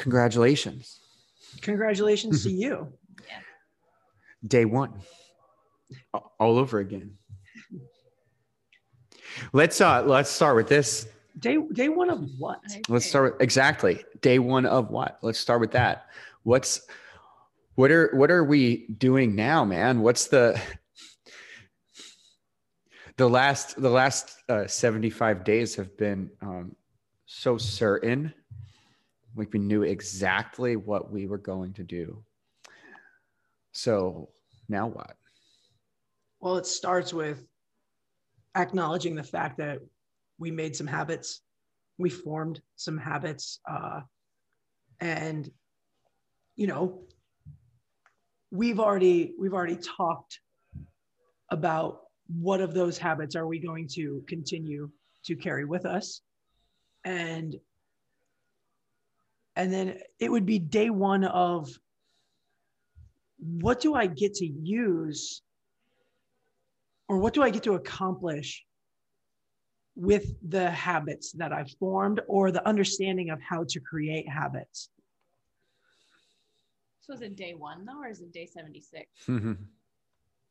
Congratulations. Congratulations to you. Day one. All over again. Let's uh let's start with this. Day day one of what? Let's start with exactly day one of what? Let's start with that. What's what are what are we doing now, man? What's the the last the last uh, 75 days have been um, so certain like we knew exactly what we were going to do. So now what? Well, it starts with acknowledging the fact that we made some habits, we formed some habits, uh, and you know, we've already we've already talked about what of those habits are we going to continue to carry with us, and and then it would be day one of what do I get to use or what do I get to accomplish with the habits that I've formed or the understanding of how to create habits? So is it day one though, or is it day 76? Mm-hmm.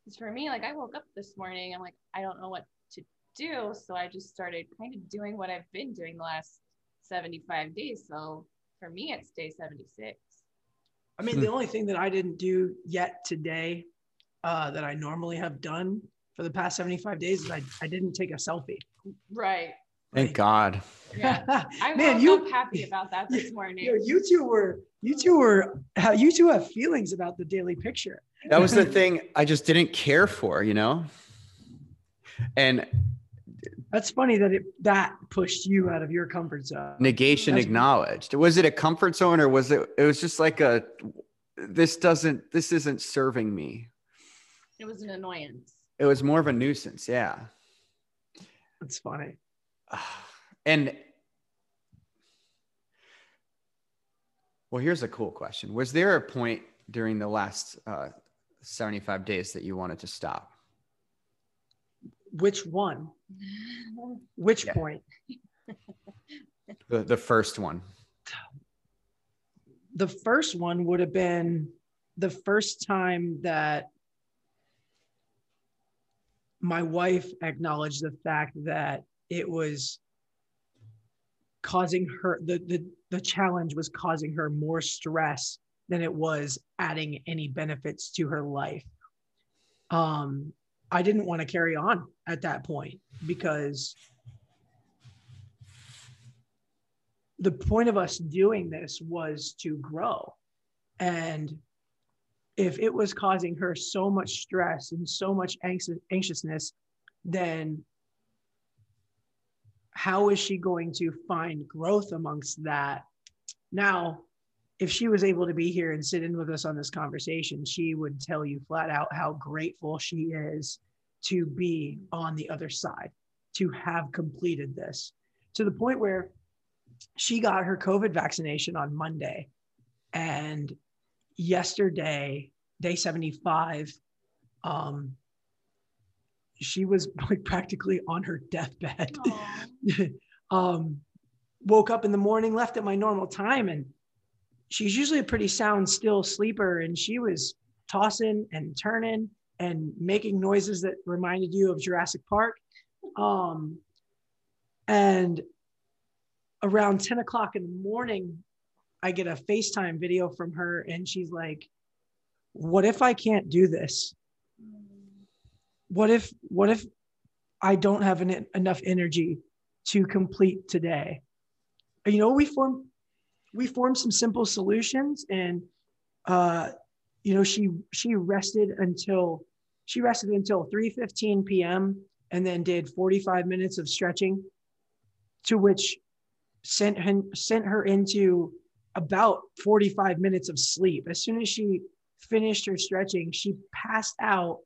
Because for me, like I woke up this morning, I'm like, I don't know what to do. So I just started kind of doing what I've been doing the last 75 days. So for me, it's day 76. I mean, the only thing that I didn't do yet today uh, that I normally have done for the past 75 days is I, I didn't take a selfie. Right. thank god Yeah. I Man, woke you- up happy about that this morning. Yo, you two were, you two were, how you two have feelings about the daily picture. that was the thing i just didn't care for you know and That's funny that it that pushed you out of your comfort zone. negation That's- acknowledged was it a comfort zone or was it it was just like a this doesn't this isn't serving me It was an annoyance. it was more of a nuisance yeah That's funny. and well here's a cool question was there a point during the last uh, 75 days that you wanted to stop Which one? Which Yeah. point? the, the first one The first one would have been the first time that my wife acknowledged the fact that it was causing her the, the the challenge was causing her more stress than it was adding any benefits to her life um i didn't want to carry on at that point because the point of us doing this was to grow. And if it was causing her so much stress and so much anx- anxiousness then how is she going to find growth amongst that? Now if she was able to be here and sit in with us on this conversation she would tell you flat out how grateful she is to be on the other side to have completed this to the point where she got her covid vaccination on monday. And yesterday day 75 um she was like practically on her deathbed. Um, woke up in the morning, left at my normal time, and she's usually a pretty sound, still sleeper. And she was tossing and turning and making noises that reminded you of Jurassic Park. Um, and around 10 o'clock in the morning, I get a FaceTime video from her, and she's like, What if I can't do this? What if, what if I don't have en- enough energy to complete today. You know, we formed we formed some simple solutions, and uh, you know, she she rested until she rested until 3:15 p.m. and then did 45 minutes of stretching, to which sent her, sent her into about 45 minutes of sleep. As soon as she finished her stretching, she passed out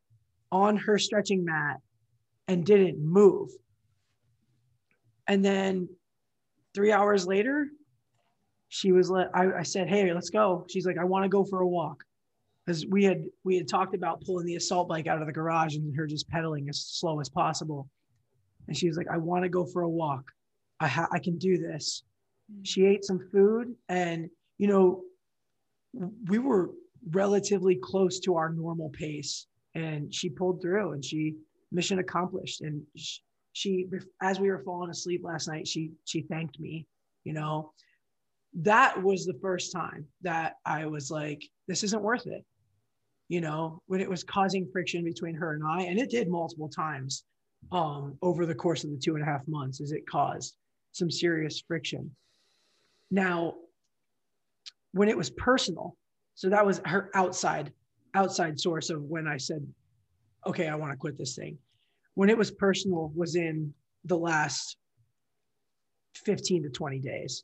on her stretching mat and didn't move. And then three hours later, she was let I, I said, Hey, let's go. She's like, I want to go for a walk. Because we had we had talked about pulling the assault bike out of the garage and her just pedaling as slow as possible. And she was like, I want to go for a walk. I ha- I can do this. Mm-hmm. She ate some food and you know, we were relatively close to our normal pace and she pulled through and she mission accomplished and she, she as we were falling asleep last night she she thanked me you know that was the first time that i was like this isn't worth it you know when it was causing friction between her and i and it did multiple times um, over the course of the two and a half months as it caused some serious friction. Now when it was personal so that was her outside outside source of when i said okay i want to quit this thing. When it was personal was in the last 15 to 20 days.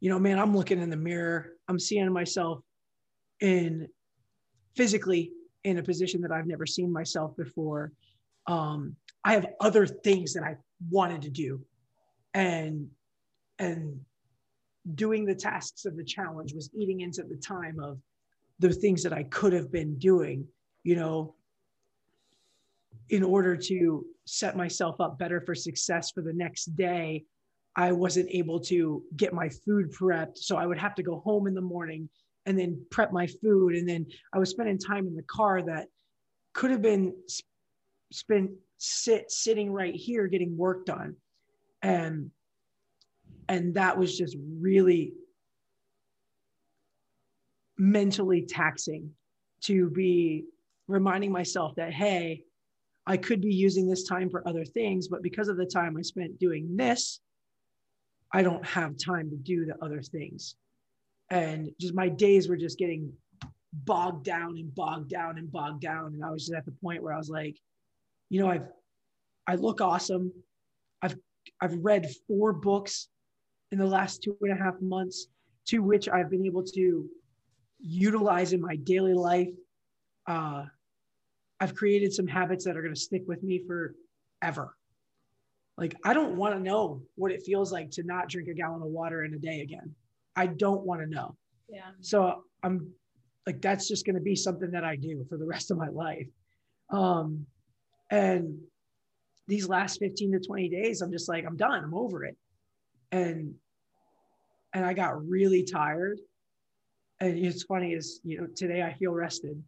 You know man i'm looking in the mirror i'm seeing myself in physically in a position that i've never seen myself before um, i have other things that i wanted to do and and doing the tasks of the challenge was eating into the time of the things that I could have been doing, you know, in order to set myself up better for success for the next day. I wasn't able to get my food prepped. So I would have to go home in the morning and then prep my food. And then I was spending time in the car that could have been spent sit sitting right here getting work done. And and that was just really mentally taxing to be reminding myself that hey i could be using this time for other things but because of the time i spent doing this i don't have time to do the other things and just my days were just getting bogged down and bogged down and bogged down and i was just at the point where i was like you know i've i look awesome i've i've read four books in the last two and a half months, to which I've been able to utilize in my daily life. Uh, I've created some habits that are going to stick with me forever. Like, I don't want to know what it feels like to not drink a gallon of water in a day again. I don't want to know. Yeah. So I'm like, that's just going to be something that I do for the rest of my life. Um, and these last 15 to 20 days, I'm just like, I'm done. I'm over it. And and I got really tired. And it's funny is, you know, today I feel rested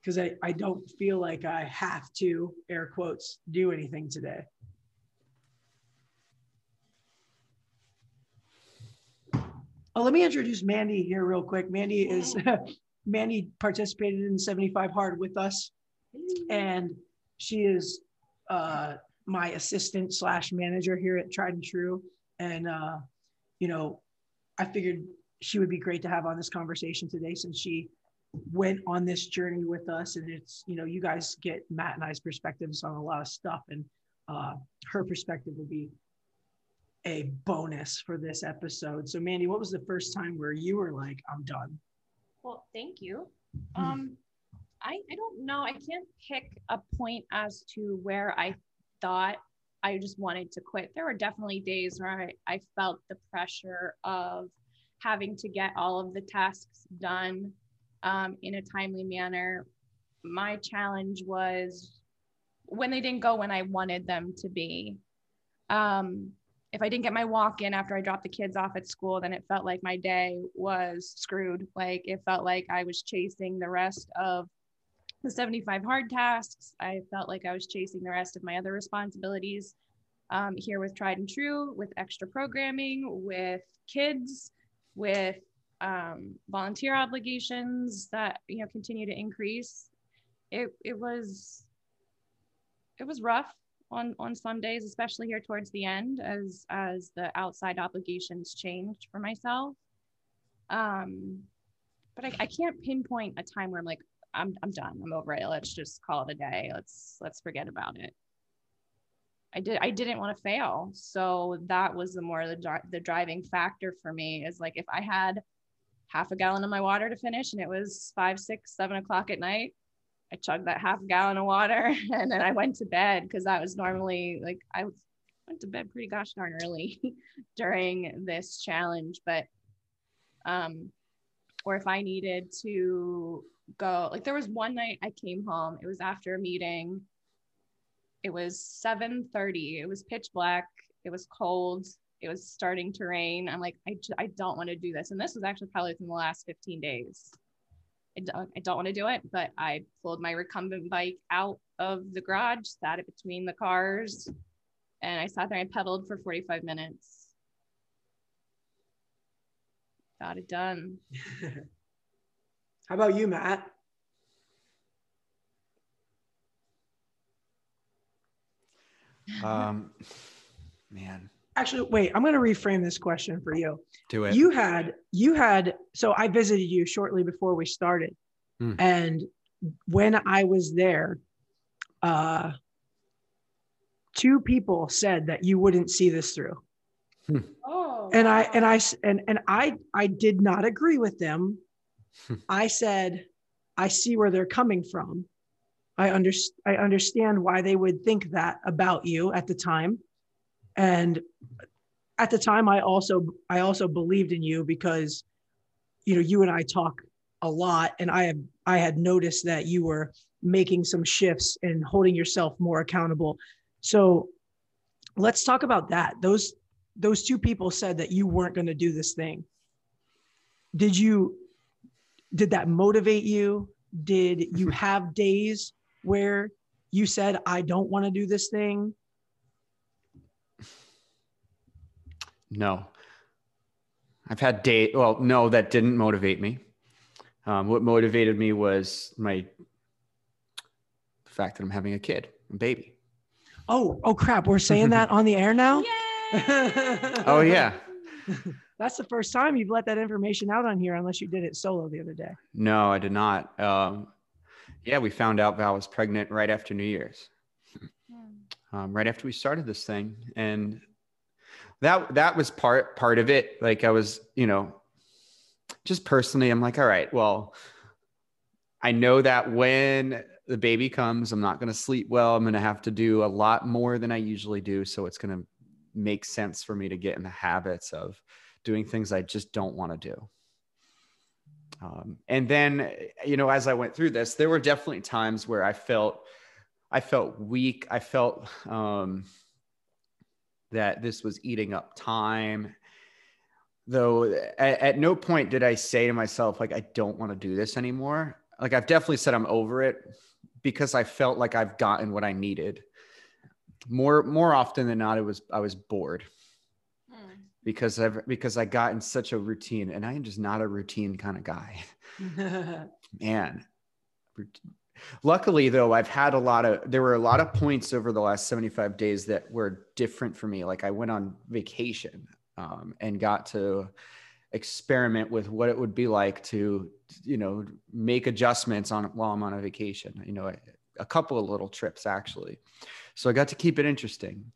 because I, I don't feel like I have to, air quotes, do anything today. Oh, let me introduce Mandy here real quick. Mandy is Mandy participated in 75 hard with us, and she is uh, my assistant slash manager here at Tried and True. And uh, you know, I figured she would be great to have on this conversation today since she went on this journey with us. And it's, you know, you guys get Matt and I's perspectives on a lot of stuff, and uh, her perspective will be a bonus for this episode. So, Mandy, what was the first time where you were like, I'm done? Well, thank you. Mm-hmm. Um, I, I don't know. I can't pick a point as to where I thought I just wanted to quit. There were definitely days where I, I felt the pressure of having to get all of the tasks done um, in a timely manner. My challenge was when they didn't go when I wanted them to be. Um, if I didn't get my walk in after I dropped the kids off at school, then it felt like my day was screwed. Like it felt like I was chasing the rest of the 75 hard tasks. I felt like I was chasing the rest of my other responsibilities um, here with Tried and True, with extra programming, with kids, with um, volunteer obligations that you know continue to increase. It it was it was rough on on some days, especially here towards the end, as as the outside obligations changed for myself. Um, but I, I can't pinpoint a time where I'm like, I'm I'm done. I'm over it. Let's just call it a day. Let's let's forget about it. I did I didn't want to fail. So that was the more the the driving factor for me is like if I had half a gallon of my water to finish and it was five, six, seven o'clock at night, I chugged that half gallon of water and then I went to bed because that was normally like I went to bed pretty gosh darn early during this challenge. But um or if I needed to go. Like there was one night I came home. It was after a meeting. It was 7:30. It was pitch black. It was cold. it was starting to rain. I'm like, I, I don't want to do this. And this was actually probably within the last 15 days. I don't, I don't want to do it, but I pulled my recumbent bike out of the garage, sat it between the cars, and I sat there and pedaled for 45 minutes. Got it done. How about you, Matt? Um, man, Actually, wait, I'm going to reframe this question for you. do it. You had, you had, so I visited you shortly before we started. Hmm. And when I was there, uh, two people said that you wouldn't see this through. Oh. and I and i and and I I did not agree with them. I said, I see where they're coming from. I under, I understand why they would think that about you at the time, and at the time I also I also believed in you because, you know, you and I talk a lot, and I have I had noticed that you were making some shifts and holding yourself more accountable. So, let's talk about that. Those those two people said that you weren't going to do this thing did you did that motivate you did you have days where you said i don't want to do this thing No. I've had day. Well, no, that didn't motivate me. Um, what motivated me was my the fact that I'm having a kid, a baby. oh oh crap we're saying that on the air now Oh yeah. that's the first time you've let that information out on here unless you did it solo the other day No, I did not. Um, yeah, we found out Val was pregnant right after New Year's, um, right after we started this thing, and that that was part part of it. Like I was, you know, just personally, I'm like, all right, well, I know that when the baby comes, I'm not going to sleep well. I'm going to have to do a lot more than I usually do, so it's going to make sense for me to get in the habits of doing things I just don't want to do. Um, and then, you know, as I went through this, there were definitely times where I felt, I felt weak. I felt um, that this was eating up time. Though at, at no point did I say to myself, like, I don't want to do this anymore. Like, I've definitely said I'm over it because I felt like I've gotten what I needed. More, more often than not, it was I was bored Hmm. because I've because I got in such a routine, and I am just not a routine kind of guy. Man, luckily though, I've had a lot of. There were a lot of points over the last seventy-five days that were different for me. Like I went on vacation um, and got to experiment with what it would be like to, you know, make adjustments on while I'm on a vacation. You know, a, a couple of little trips actually. So I got to keep it interesting.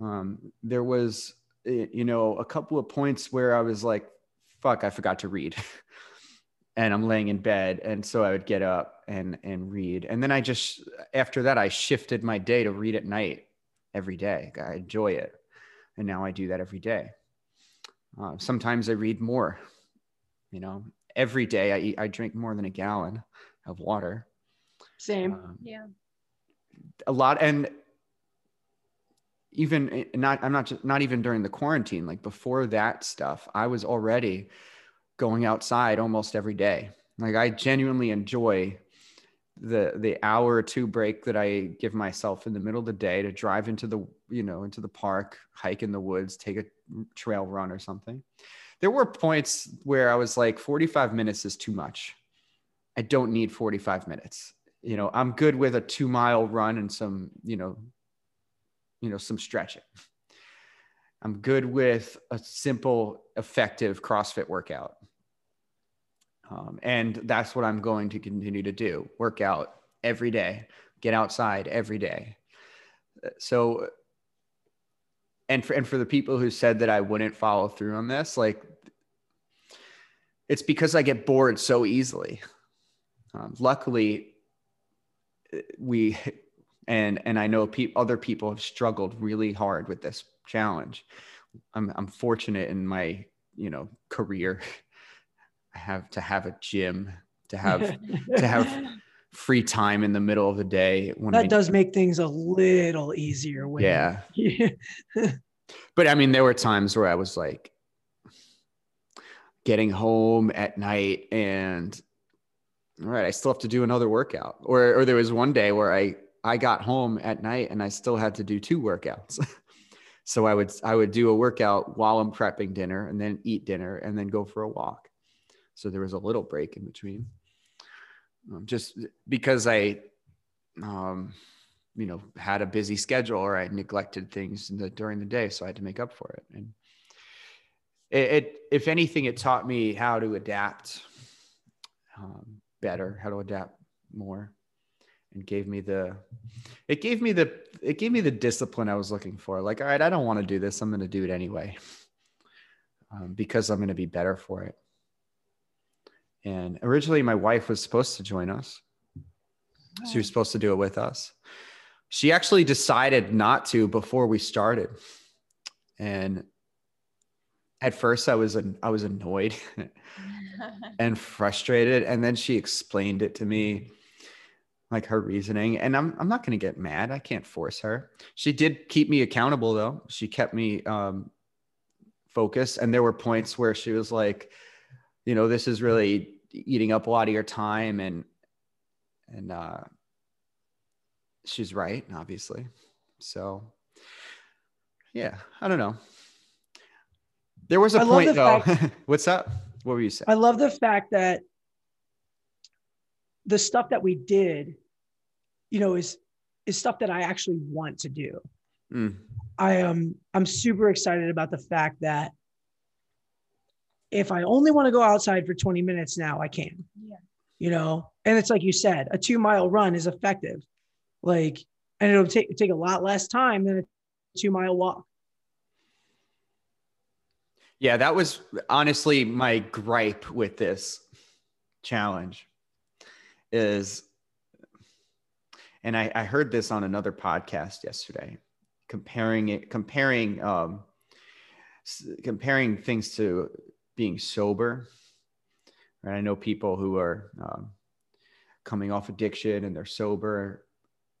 Um, there was eh, you know, a couple of points where I was like, fuck, I forgot to read. and I'm laying in bed. And so I would get up and and read. And then I just after that, I shifted my day to read at night every day. I enjoy it. And now I do that every day. Uh, sometimes I read more. You know, every day I eat, I drink more than a gallon of water. same Um, Yeah. a lot and even eh, not i'm not just not even during the quarantine like before that stuff i was already going outside almost every day like i genuinely enjoy the the hour or two break that i give myself in the middle of the day to drive into the you know into the park hike in the woods take a trail run or something. There were points where i was like 45 minutes is too much. I don't need 45 minutes. You know i'm good with a two mile run and some you know you know some stretching. I'm good with a simple effective crossfit workout um, and that's what i'm going to continue to do work out every day get outside every day so and for, and for the people who said that i wouldn't follow through on this like it's because i get bored so easily um, luckily we and and I know pe- other people have struggled really hard with this challenge. I'm I'm fortunate in my you know career. I have to have a gym to have to have free time in the middle of the day when that I, does make things a little easier when yeah but I mean, there were times where I was like getting home at night and all right, I still have to do another workout. Or or there was one day where I I got home at night and I still had to do two workouts. so I would I would do a workout while I'm prepping dinner and then eat dinner and then go for a walk. So there was a little break in between. Um, just because I um you know had a busy schedule or I neglected things the, during the day so I had to make up for it. And it, it if anything it taught me how to adapt um, better, how to adapt more and gave me the it gave me the it gave me the discipline I was looking for. Like, all right, I don't want to do this. I'm going to do it anyway um, because I'm going to be better for it. And originally, my wife was supposed to join us. She was supposed to do it with us. She actually decided not to before we started. And at first, I was I was annoyed and frustrated. And then she explained it to me, like her reasoning. And I'm, I'm not going to get mad. I can't force her. She did keep me accountable, though. She kept me um, focused. And there were points where she was like, you know, this is really eating up a lot of your time. And, and, uh, she's right, obviously. So, yeah, I don't know. There was a I point though. Fact- What's up? What were you saying? I love the fact that the stuff that we did, you know, is is stuff that I actually want to do. Mm. I am I'm super excited about the fact that if I only want to go outside for 20 minutes now, I can. Yeah. You know, and it's like you said, a two mile run is effective. Like, and it'll take take a lot less time than a two mile walk. Yeah, that was honestly my gripe with this challenge is and I, I heard this on another podcast yesterday comparing it comparing um comparing things to being sober right? I know people who are um, coming off addiction and they're sober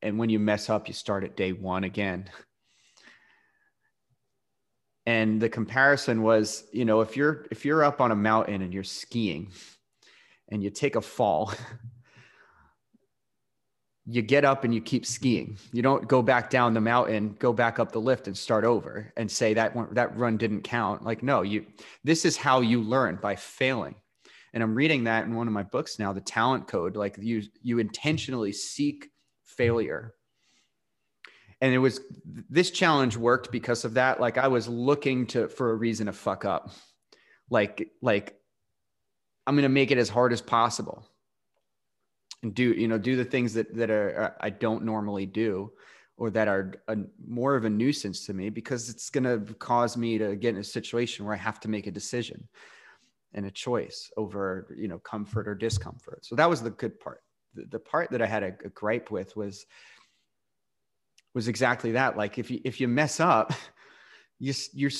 and when you mess up you start at day one again. And the comparison was you know if you're if you're up on a mountain and you're skiing and you take a fall you get up and you keep skiing. You don't go back down the mountain go back up the lift and start over and say that that run didn't count. Like no you this is how you learn by failing. And i'm reading that in one of my books now the talent code like you you intentionally seek failure. And it was this challenge worked because of that. Like i was looking to for a reason to fuck up. Like like i'm going to make it as hard as possible and do you know do the things that that are uh, i don't normally do or that are a, more of a nuisance to me because it's going to cause me to get in a situation where i have to make a decision and a choice over you know comfort or discomfort so that was the good part the, the part that i had a, a gripe with was was exactly that. Like if you if you mess up, you you're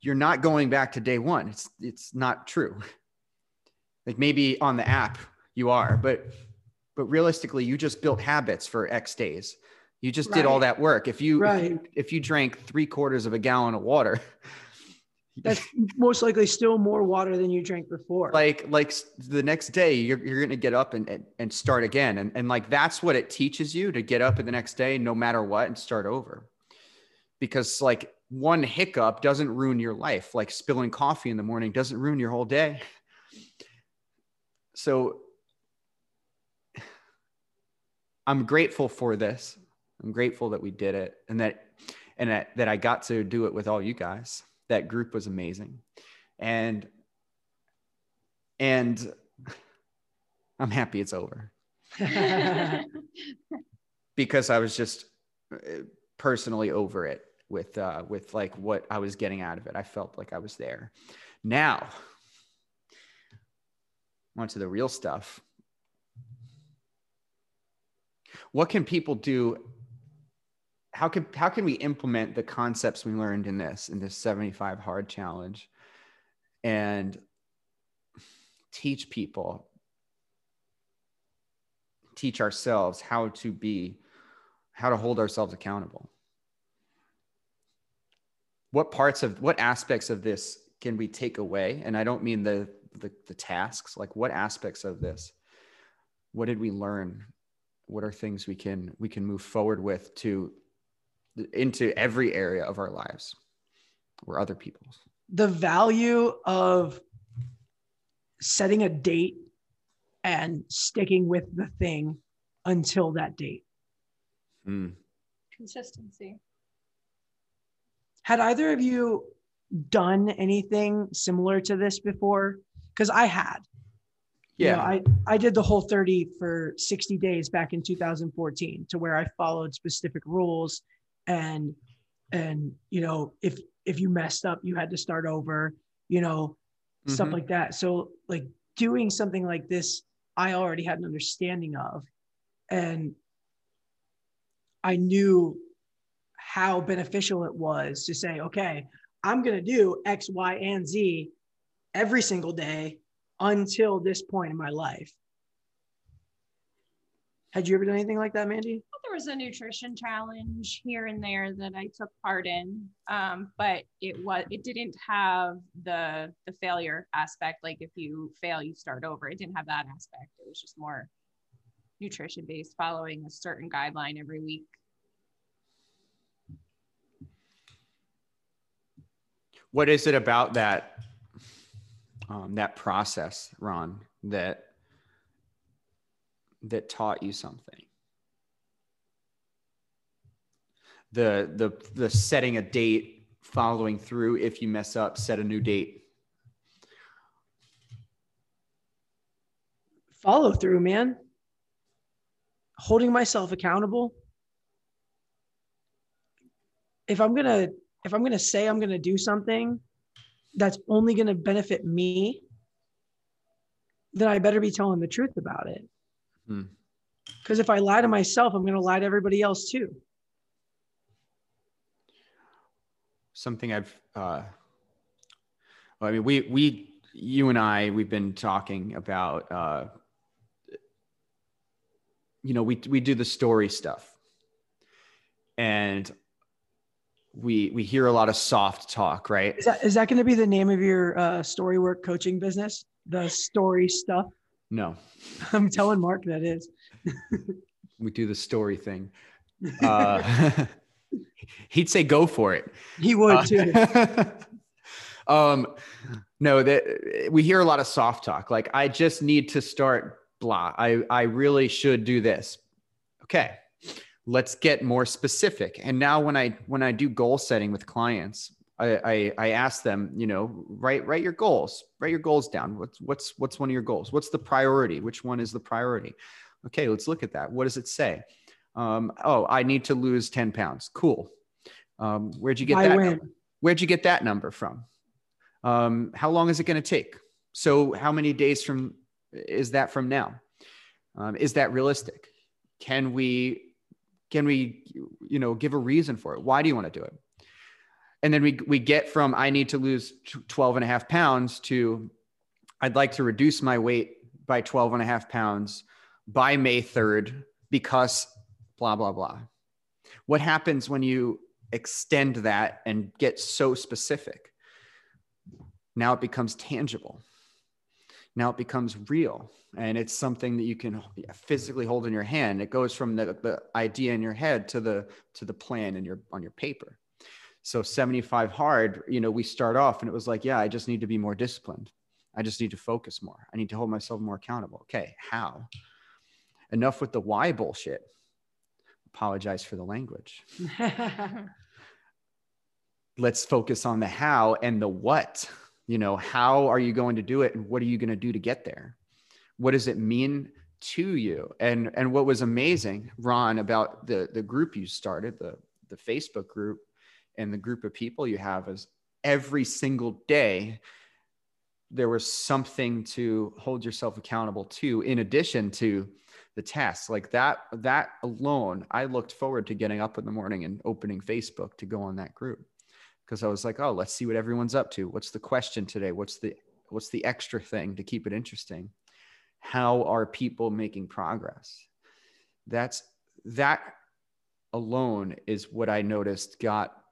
you're not going back to day one. It's it's not true. Like maybe on the app you are, but but realistically, you just built habits for X days. You just right. did all that work. If you, right. if you if you drank three quarters of a gallon of water, that's most likely still more water than you drank before. Like like the next day you're you're gonna get up and, and, and start again. And, and like that's what it teaches you to get up in the next day no matter what and start over. Because like one hiccup doesn't ruin your life. Like spilling coffee in the morning doesn't ruin your whole day. So I'm grateful for this. I'm grateful that we did it and that and that, that I got to do it with all you guys. That group was amazing. And and i'm happy it's over. Because i was just uh, personally over it with uh with like what i was getting out of it. I felt like i was there. Now on to the real stuff what can people do how can how can we implement the concepts we learned in this in this 75 hard challenge and teach people teach ourselves how to be how to hold ourselves accountable what parts of what aspects of this can we take away? And I don't mean the the, the tasks, like what aspects of this, what did we learn? What are things we can we can move forward with to into every area of our lives or other people's? The value of setting a date and sticking with the thing until that date. Mm. Consistency. Had either of you done anything similar to this before? Because I had. You Yeah. know, I, I did the whole 30 for 60 days back in 2014 to where I followed specific rules and and you know if if you messed up you had to start over you know stuff Mhm. like that so like doing something like this I already had an understanding of and I knew how beneficial it was to say okay I'm going to do X Y and Z every single day until this point in my life had you ever done anything like that Mandy There was a nutrition challenge here and there that I took part in, um, but it was it didn't have the the failure aspect. Like if you fail, you start over. It didn't have that aspect. It was just more nutrition based, following a certain guideline every week. What is it about that um, that process, Ron, that that taught you something? The the the setting a date, following through. If you mess up, set a new date. follow through man holding myself accountable if i'm to if i'm to say i'm to do something that's only going to benefit me then i better be telling the truth about it. Hmm. because if i lie to myself i'm going to lie to everybody else too. Something I've, uh, well, I mean, we, we, you and I, we've been talking about, uh, you know, we, we do the story stuff. And we, we hear a lot of soft talk, right? is that is that going to be the name of your uh, story work coaching business the story stuff No, i'm telling mark that is we do the story thing. Uh, he'd say, go for it. he would too Uh, um, no, that we hear a lot of soft talk. Like, I just need to start blah. I, I really should do this. Okay. Let's get more specific. And now when I, when I do goal setting with clients, I, I, I ask them, you know, write, write your goals, write your goals down. What's, what's, what's one of your goals? What's the priority? Which one is the priority? Okay. Let's look at that. What does it say? Um, oh, I need to lose 10 pounds. Cool. Um, where'd you get I that? win. number? Where'd you get that number from? Um, how long is it going to take? So, how many days from is that from now? Um, is that realistic? Can we, can we, you know, give a reason for it? Why do you want to do it? And then we, we get from I need to lose 12 and a half pounds to I'd like to reduce my weight by 12 and a half pounds by May 3rd because blah, blah, blah. What happens when you extend that and get so specific? Now it becomes tangible. Now it becomes real. And it's something that you can physically hold in your hand. It goes from the, the idea in your head to the to the plan in your on your paper. So 75 hard, you know, we start off and it was like, yeah, I just need to be more disciplined. I just need to focus more. I need to hold myself more accountable. Okay, how? Enough with the why bullshit. Apologize for the language. Let's focus on the how and the what. You know, how are you going to do it and what are you going to do to get there? What does it mean to you? And and what was amazing, Ron, about the the group you started, the the Facebook group and the group of people you have is every single day there was something to hold yourself accountable to in addition to the tasks like that that alone i looked forward to getting up in the morning and opening facebook to go on that group because i was like oh let's see what everyone's up to what's the question today what's the what's the extra thing to keep it interesting how are people making progress that's that alone is what i noticed got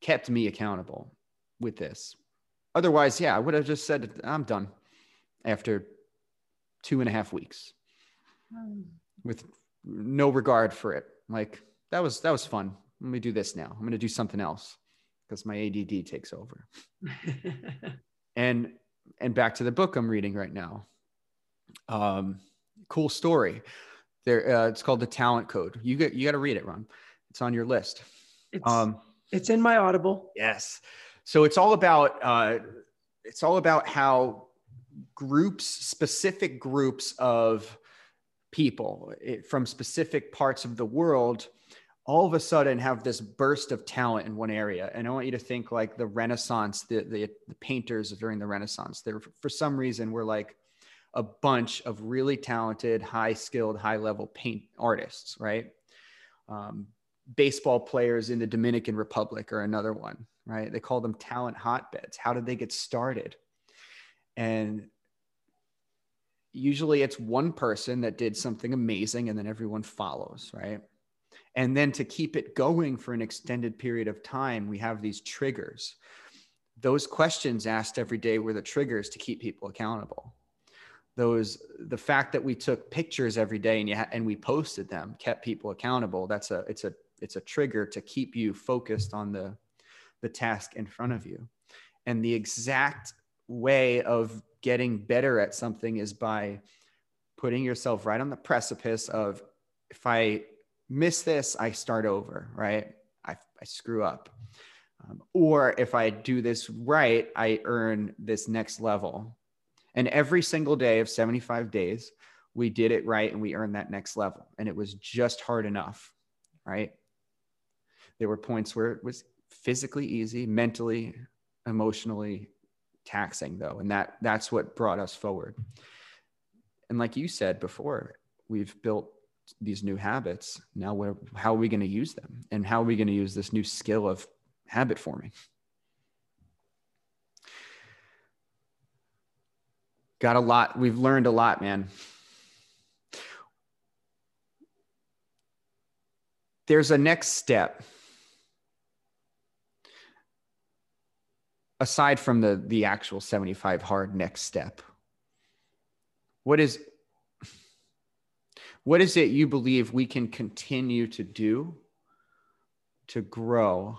kept me accountable with this. Otherwise, yeah, I would have just said, I'm done after two and a half weeks Hmm. with no regard for it. Like that was that was fun. Let me do this now. I'm going to do something else because my ADD takes over. And and back to the book I'm reading right now. Um, cool story. There, uh, it's called the Talent Code. You get you got to read it, Ron. It's on your list. it's, Um, it's in my Audible. Yes. So it's all about uh, it's all about how groups, specific groups of people it, from specific parts of the world, all of a sudden have this burst of talent in one area. And I want you to think like the Renaissance, the the, the painters during the Renaissance. There, for some reason, were like a bunch of really talented, high skilled, high level paint artists, right? Um, baseball players in the Dominican Republic are another one, right? They call them talent hotbeds. How did they get started? And usually it's one person that did something amazing and then everyone follows, right? And then to keep it going for an extended period of time, we have these triggers. Those questions asked every day were the triggers to keep people accountable. Those, the fact that we took pictures every day and you ha- and we posted them kept people accountable. That's a, it's a, it's a trigger to keep you focused on the, the task in front of you. And the exact way of getting better at something is by putting yourself right on the precipice of if I miss this, I start over, right? I, I screw up. Um, or if I do this right, I earn this next level. And every single day of 75 days, we did it right and we earned that next level. And it was just hard enough, right? There were points where it was physically easy, mentally, emotionally taxing though. And that that's what brought us forward. And like you said before, we've built these new habits. Now, where, how are we going to use them? And how are we going to use this new skill of habit forming? Got a lot. We've learned a lot, man. There's a next step. Aside from the the actual 75 hard next step. What is what is it you believe we can continue to do to grow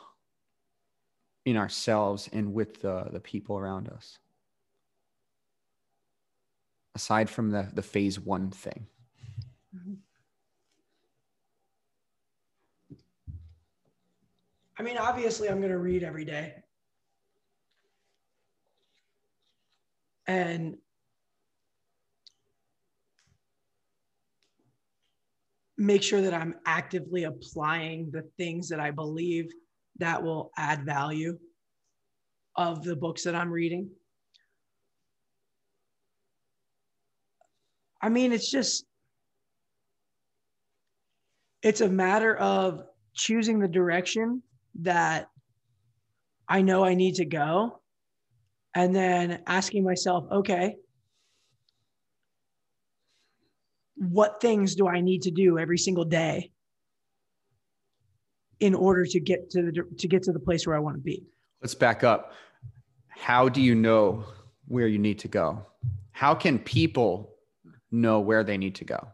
in ourselves and with the, the people around us? Aside from the, the phase one thing. I mean, obviously, I'm going to read every day. And make sure that I'm actively applying the things that I believe that will add value of the books that I'm reading. I mean, it's just, it's a matter of choosing the direction that I know I need to go and then asking myself, okay, what things do I need to do every single day in order to get to the to get to the place where I want to be? Let's back up. How do you know where you need to go? How can people know where they need to go?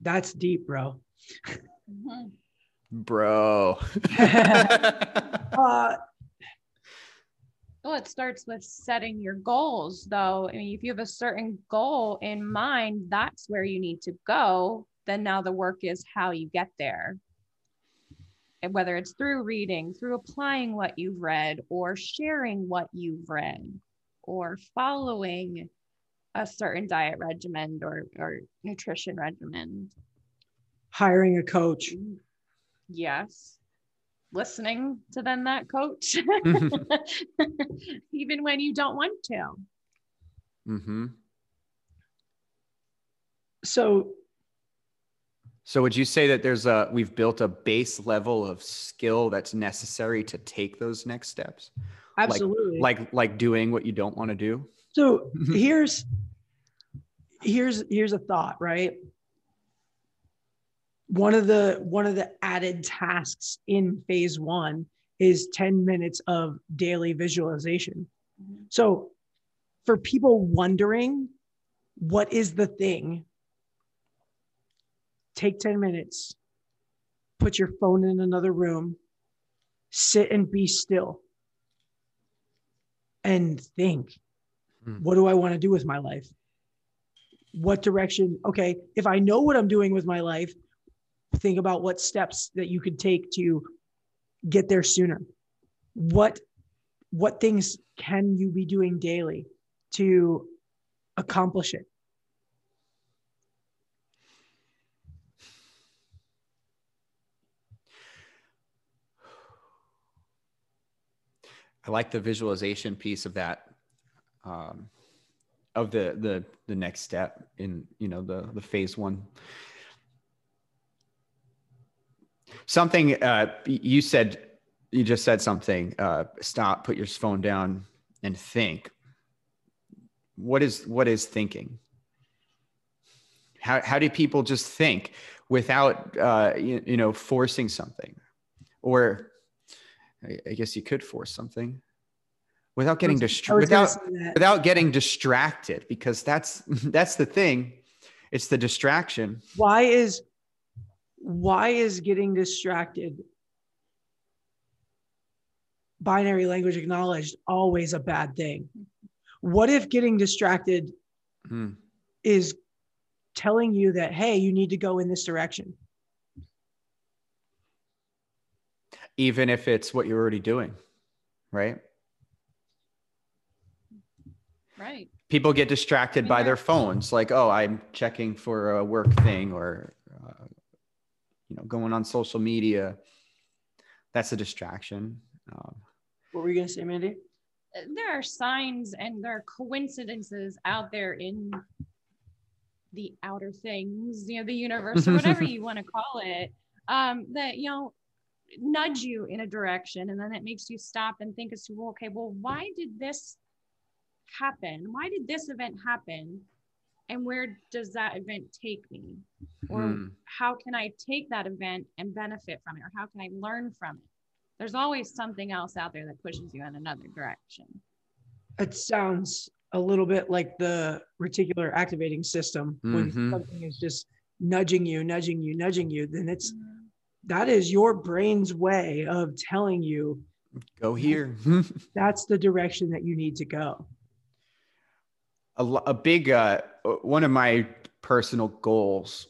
That's deep, bro. Mhm. Bro. Uh, Well, it starts with setting your goals, though. I mean, if you have a certain goal in mind, that's where you need to go. Then now the work is how you get there. And whether it's through reading, through applying what you've read, or sharing what you've read, or following a certain diet regimen or, or nutrition regimen. hiring a coach. Yes. Listening to then that coach, even when you don't want to. Mm-hmm. So So would you say that there's a we've built a base level of skill that's necessary to take those next steps? absolutely. Like like doing what you don't want to do? so here's here's here's a thought, right? One of the one of the added tasks in phase one is 10 minutes of daily visualization. Mhm. So for people wondering what is the thing, take 10 minutes, put your phone in another room, sit and be still, and think Hmm. what do I want to do with my life? What direction? Okay, if I know what I'm doing with my life, think about what steps that you could take to get there sooner. What what things can you be doing daily to accomplish it? I like the visualization piece of that, um, of the the the next step in you know the the phase one. Something uh, you said, you just said something. Uh, stop, put your phone down, and think. What is what is thinking? How how do people just think without uh, you, you know forcing something, or I, guess you could force something without getting distracted without without getting distracted because that's that's the thing it's the distraction why is why is getting distracted binary language acknowledged always a bad thing what if getting distracted Hmm. is telling you that hey you need to go in this direction even if it's what you're already doing right Right. people get distracted by their phones like oh i'm checking for a work thing or uh, you know going on social media that's a distraction um, what were you going to say mandy there are signs and there are coincidences out there in the outer things, you know, the universe or whatever you want to call it, um, that you know nudge you in a direction, and then it makes you stop and think as to, well, okay, well, why did this happen? Why did this event happen? And where does that event take me? Or hmm. how can I take that event and benefit from it? Or how can I learn from it? There's always something else out there that pushes you in another direction. it sounds a little bit like the reticular activating system when Mhm. something is just nudging you nudging you nudging you then it's that is your brain's way of telling you go here that's the direction that you need to go a, a big uh, one of my personal goals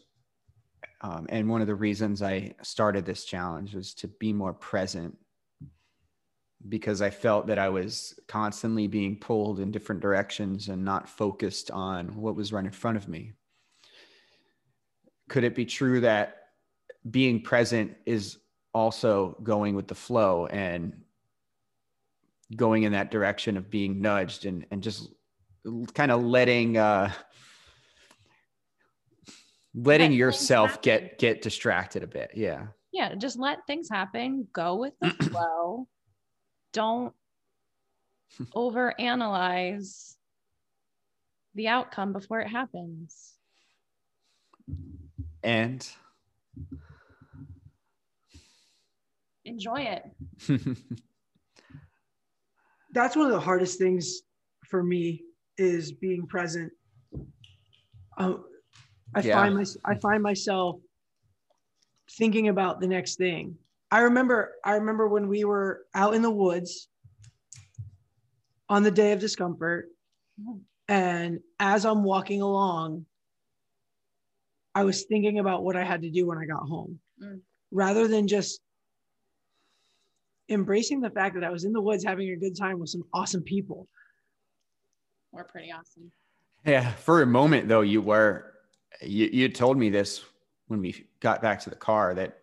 um, and one of the reasons i started this challenge was to be more present because i felt that i was constantly being pulled in different directions and not focused on what was right in front of me. Could it be true that being present is also going with the flow and going in that direction of being nudged and, and just kind of letting uh letting Let yourself get get distracted a bit yeah yeah, just let things happen. Go with the flow. Don't overanalyze the outcome before it happens. and Enjoy it. that's one of the hardest things for me is being present um, i Yeah. find my, i find myself thinking about the next thing i remember i remember when we were out in the woods on the day of discomfort and as i'm walking along i was thinking about what i had to do when i got home Mm. rather than just embracing the fact that i was in the woods having a good time with some awesome people We're pretty awesome. yeah for a moment though you were you, you told me this when we got back to the car that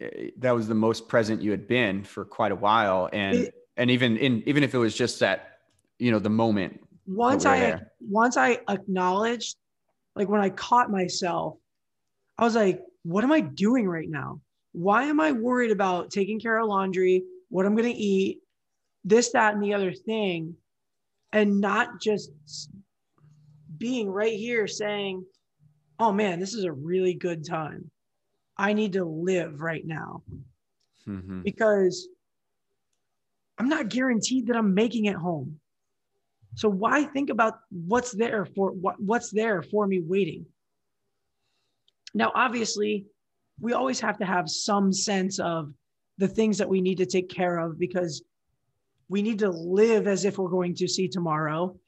eh, that was the most present you had been for quite a while and It- and even in even if it was just that you know the moment once I there. once I acknowledged, like when I caught myself, I was like, what am I doing right now? Why am I worried about taking care of laundry, what I'm gonna eat, this, that, and the other thing, and not just being right here saying, oh man, this is a really good time. I need to live right now Mhm. because I'm not guaranteed that I'm making it home. So why think about what's there for what, what's there for me waiting? Now, obviously, we always have to have some sense of the things that we need to take care of because we need to live as if we're going to see tomorrow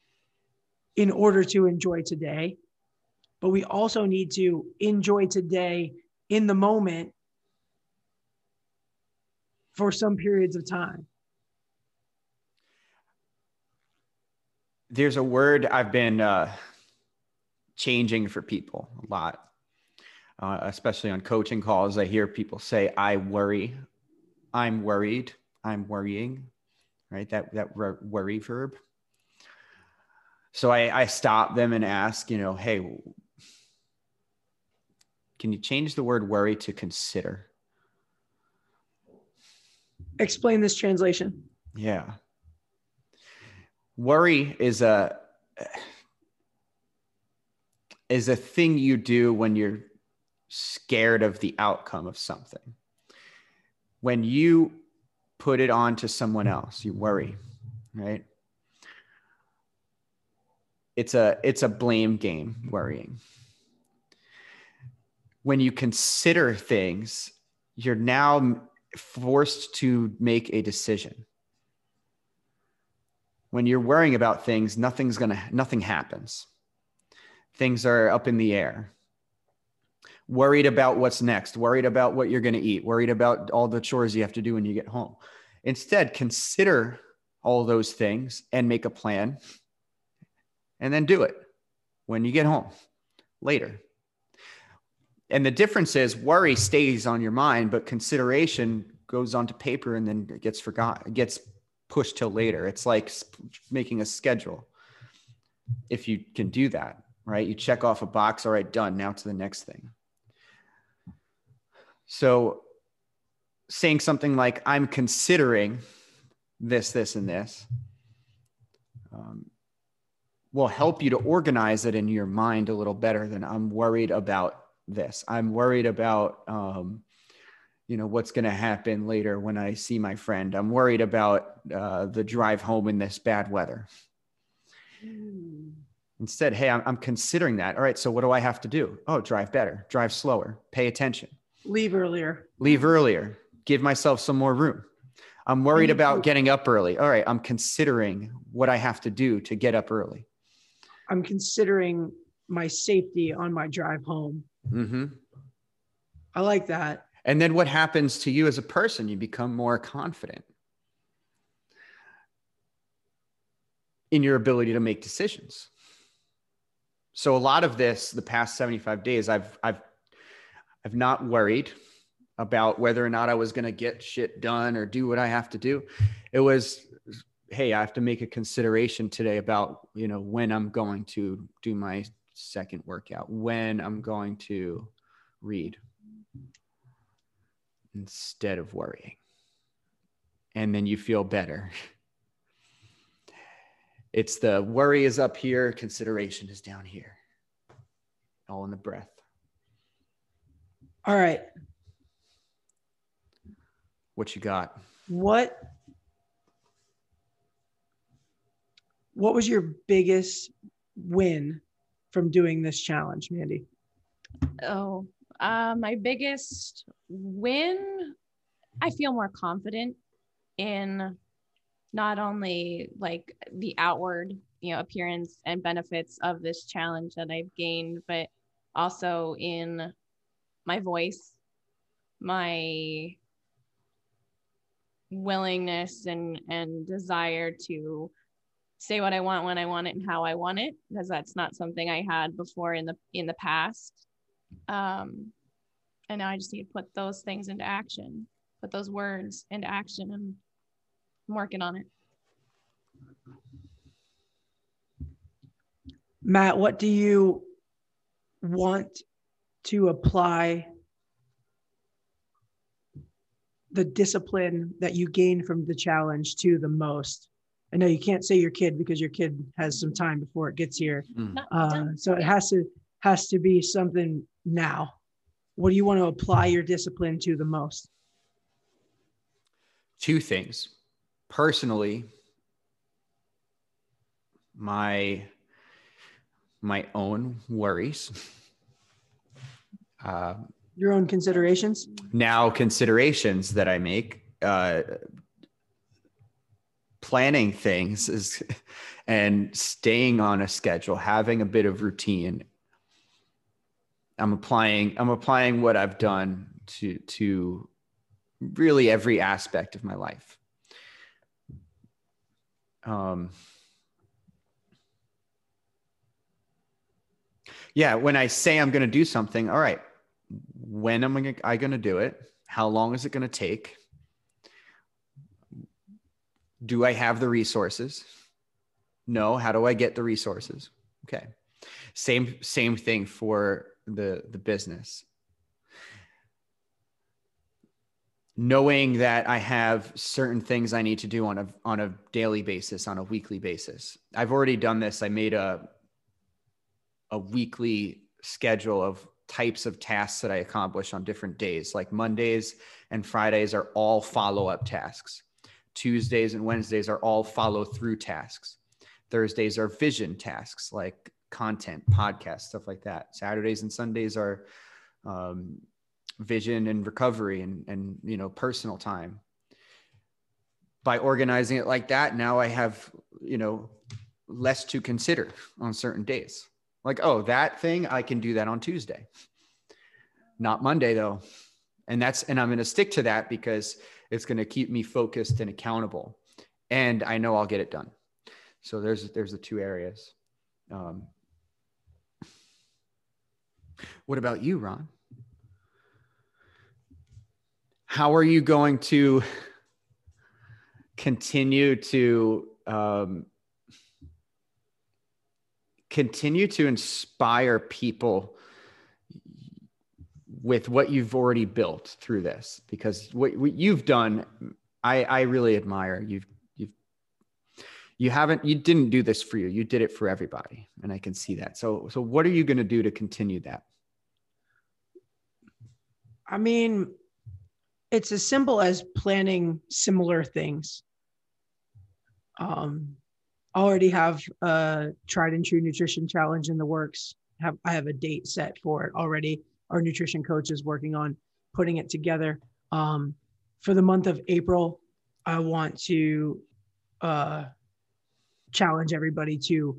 in order to enjoy today. But we also need to enjoy today in the moment for some periods of time. There's a word I've been uh, changing for people a lot, uh, especially on coaching calls. I hear people say, "I worry," "I'm worried," "I'm worrying," right? That that worry verb. So I, I stop them and ask, you know, hey, can you change the word worry to consider? Explain this translation. Yeah. Worry is a is a thing you do when you're scared of the outcome of something. When you put it on to someone else, you worry, right? It's a it's a blame game, worrying. When you consider things, you're now forced to make a decision. When you're worrying about things nothing's gonna nothing happens. Things are up in the air. Worried about what's next worried about what you're going to eat worried about all the chores you have to do when you get home. Instead consider all those things and make a plan and then do it when you get home later. And the difference is worry stays on your mind but consideration goes onto paper and then gets forgot gets pushed till later. It's like making a schedule. If you can do that right? You check off a box all right done now to the next thing. So saying something like i'm considering this this and this um, will help you to organize it in your mind a little better than i'm worried about this. I'm worried about um, you know what's going to happen later when i see my friend. I'm worried about uh, the drive home in this bad weather. Instead hey I'm, I'm considering that. All right so what do i have to do? Oh drive better drive slower pay attention. Leave earlier. leave earlier give myself some more room. I'm worried about getting up early. All right i'm considering what i have to do to get up early I'm considering my safety on my drive home. hmm I like that. And then what happens to you as a person? You become more confident in your ability to make decisions. So a lot of this, the past 75 days, I've I've I've not worried about whether or not I was going to get shit done or do what I have to do. It was hey, I have to make a consideration today about, you know, when I'm going to do my second workout, when I'm going to read instead of worrying. And then you feel better. It's the worry is up here, consideration is down here. All in the breath. All right. What you got? What what was your biggest win from doing this challenge, Mandy? Oh, uh, my biggest win, I feel more confident in not only like the outward, you know, appearance and benefits of this challenge that I've gained, but also in my voice, my willingness and and desire to say what I want when I want it and how I want it because that's not something I had before in the in the past. Um, and now I just need to put those things into action, put those words into action, and I'm working on it. Matt, what do you want to apply the discipline that you gain from the challenge to the most I know you can't say your kid because your kid has some time before it gets here. Mm. Uh, so it has to has to be something now. What do you want to apply your discipline to the most? two things personally my my own worries uh, Your own considerations. now considerations that i make uh, planning things is and staying on a schedule having a bit of routine. I'm applying i'm applying what i've done to to really every aspect of my life. Um yeah when i say i'm going to do something all right when am i going to do it? How long is it going to take do i have the resources? No. How do i get the resources? Okay. Same same thing for the the business. Knowing that i have certain things i need to do on a on a daily basis on a weekly basis. I've already done this. I made a a weekly schedule of types of tasks that i accomplish on different days. Like mondays and fridays are all follow-up tasks tuesdays and wednesdays are all follow through tasks. Thursdays are vision tasks like content podcasts stuff like that. Saturdays and sundays are um, vision and recovery and and you know personal time. By organizing it like that now i have you know less to consider on certain days. Like oh that thing i can do that on tuesday. Not monday though. And that's and i'm going to stick to that because it's going to keep me focused and accountable. And i know i'll get it done. So there's there's the two areas. Um, what about you ron? How are you going to continue to um, continue to inspire people with what you've already built through this because what, what you've done I, I really admire you've you've you haven't you didn't do this for you you did it for everybody and i can see that so so what are you going to do to continue that I mean, it's as simple as planning similar things. Um, I already have a tried and true nutrition challenge in the works. Have I have a date set for it already? Our nutrition coach is working on putting it together. Um, for the month of April, I want to uh, challenge everybody to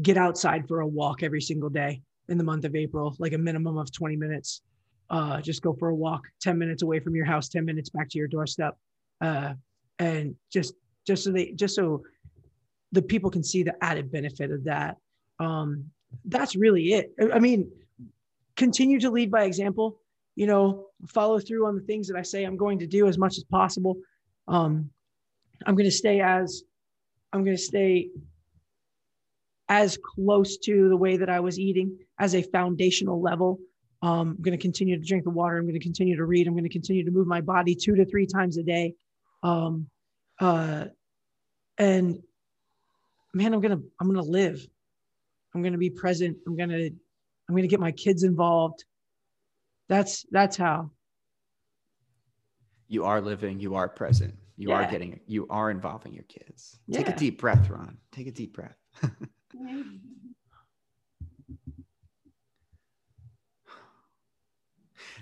get outside for a walk every single day in the month of April, like a minimum of 20 minutes. Uh, just go for a walk 10 minutes away from your house 10 minutes back to your doorstep. Uh, and just just so they just so the people can see the added benefit of that. Um, that's really it. I mean continue to lead by example you know follow through on the things that i say i'm going to do as much as possible um, i'm going to stay as i'm going to stay as close to the way that i was eating as a foundational level um, I'm going to continue to drink the water. I'm going to continue to read. I'm going to continue to move my body two to three times a day. Um, uh, and man, I'm going to, I'm going to live. I'm going to be present. I'm going to, I'm going to get my kids involved. That's, that's how. you are living you are present. You are getting you are involving your kids. Take a deep breath ron. Take a deep breath.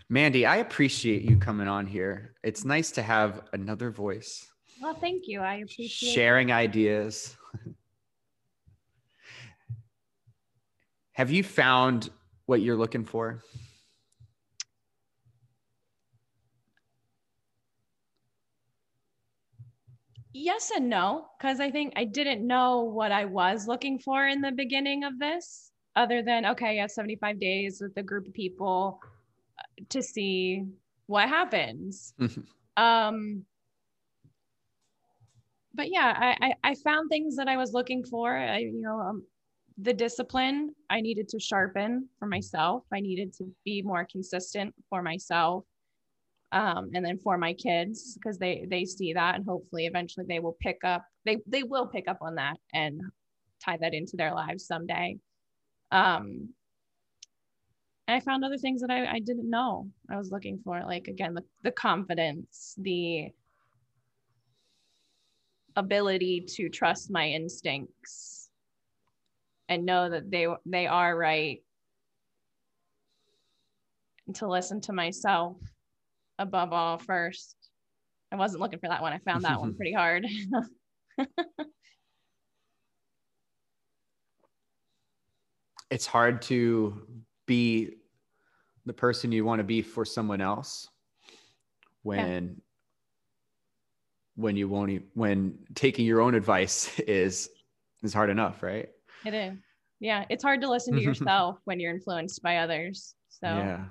Mandy i appreciate you coming on here. It's nice to have another voice. Well, thank you. I appreciate sharing ideas. Have you found what you're looking for? Yes and no because i think i didn't know what i was looking for in the beginning of this other than okay yeah 75 days with a group of people uh, to see what happens. Mhm. um but yeah I, I i found things that i was looking for. I you know um the discipline i needed to sharpen for myself. I needed to be more consistent for myself um, and then for my kids because they they see that and hopefully eventually they will pick up they they will pick up on that and tie that into their lives someday. Um and i found other things that i, I didn't know i was looking for like again the, the confidence the ability to trust my instincts and know that they they are right and to listen to myself above all first. I wasn't looking for that one. I found that one pretty hard. it's hard to be the person you want to be for someone else when yeah. when you won't when taking your own advice is is hard enough right it is yeah it's hard to listen to yourself when you're influenced by others so yeah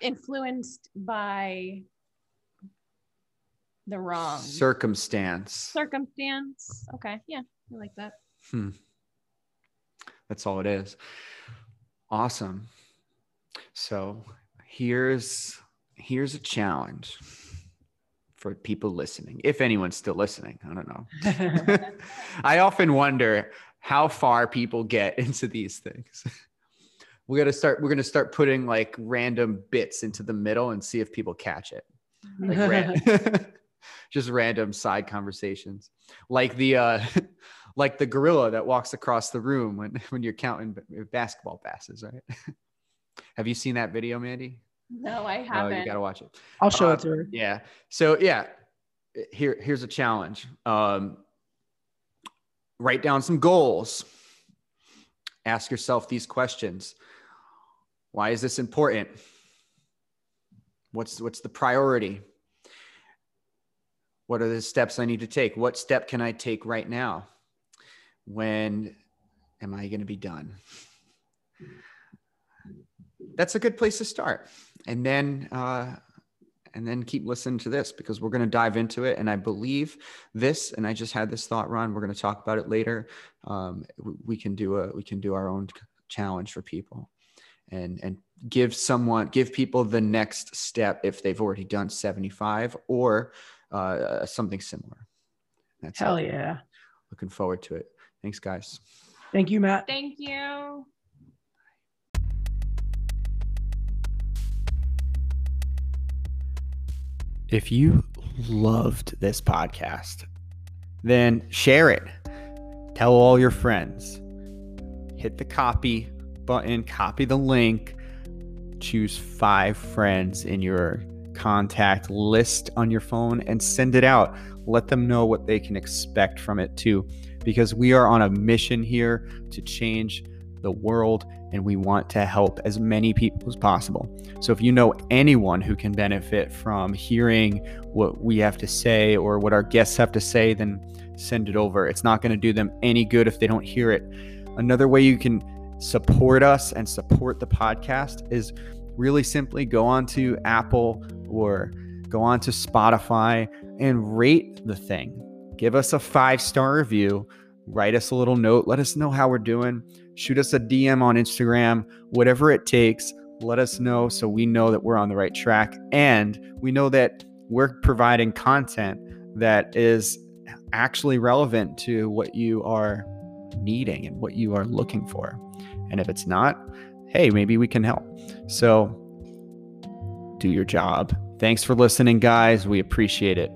influenced by the wrong circumstance. Circumstance. Okay. Yeah. I like that. Hmm. That's all it is. Awesome. So here's here's a challenge for people listening, if anyone's still listening. I don't know. I often wonder how far people get into these things. We got to start we're going to start putting like random bits into the middle and see if people catch it. Like ran- just random side conversations. Like the uh like the gorilla that walks across the room when when you're counting basketball passes right? Have you seen that video mandy? No i haven't oh you gotta watch it. I'll show uh, it to her. yeah. So yeah here here's a challenge. Um write down some goals ask yourself these questions why is this important? What's what's the priority? What are the steps I need to take? What step can I take right now? When am I going to be done? That's a good place to start. And then uh, and then keep listening to this because we're going to dive into it. And I believe this, and I just had this thought, Ron. We're going to talk about it later. Um, we can do a we can do our own challenge for people and and give someone give people the next step if they've already done 75 or uh, something similar that's hell yeah looking forward to it thanks guys thank you matt thank you if you loved this podcast then share it. Tell all your friends. Hit the copy button, copy the link, choose five friends in your contact list on your phone and send it out. Let them know what they can expect from it too, because we are on a mission here to change the world and we want to help as many people as possible. So if you know anyone who can benefit from hearing what we have to say or what our guests have to say, then send it over. It's not going to do them any good if they don't hear it. Another way you can support us and support the podcast is really simply go on to Apple or go on to Spotify and rate the thing. Give us a five star review, write us a little note, let us know how we're doing, shoot us a DM on Instagram, whatever it takes. Let us know so we know that we're on the right track and we know that we're providing content that is actually relevant to what you are needing and what you are looking for. And if it's not, hey, maybe we can help. So do your job. Thanks for listening, guys. We appreciate it.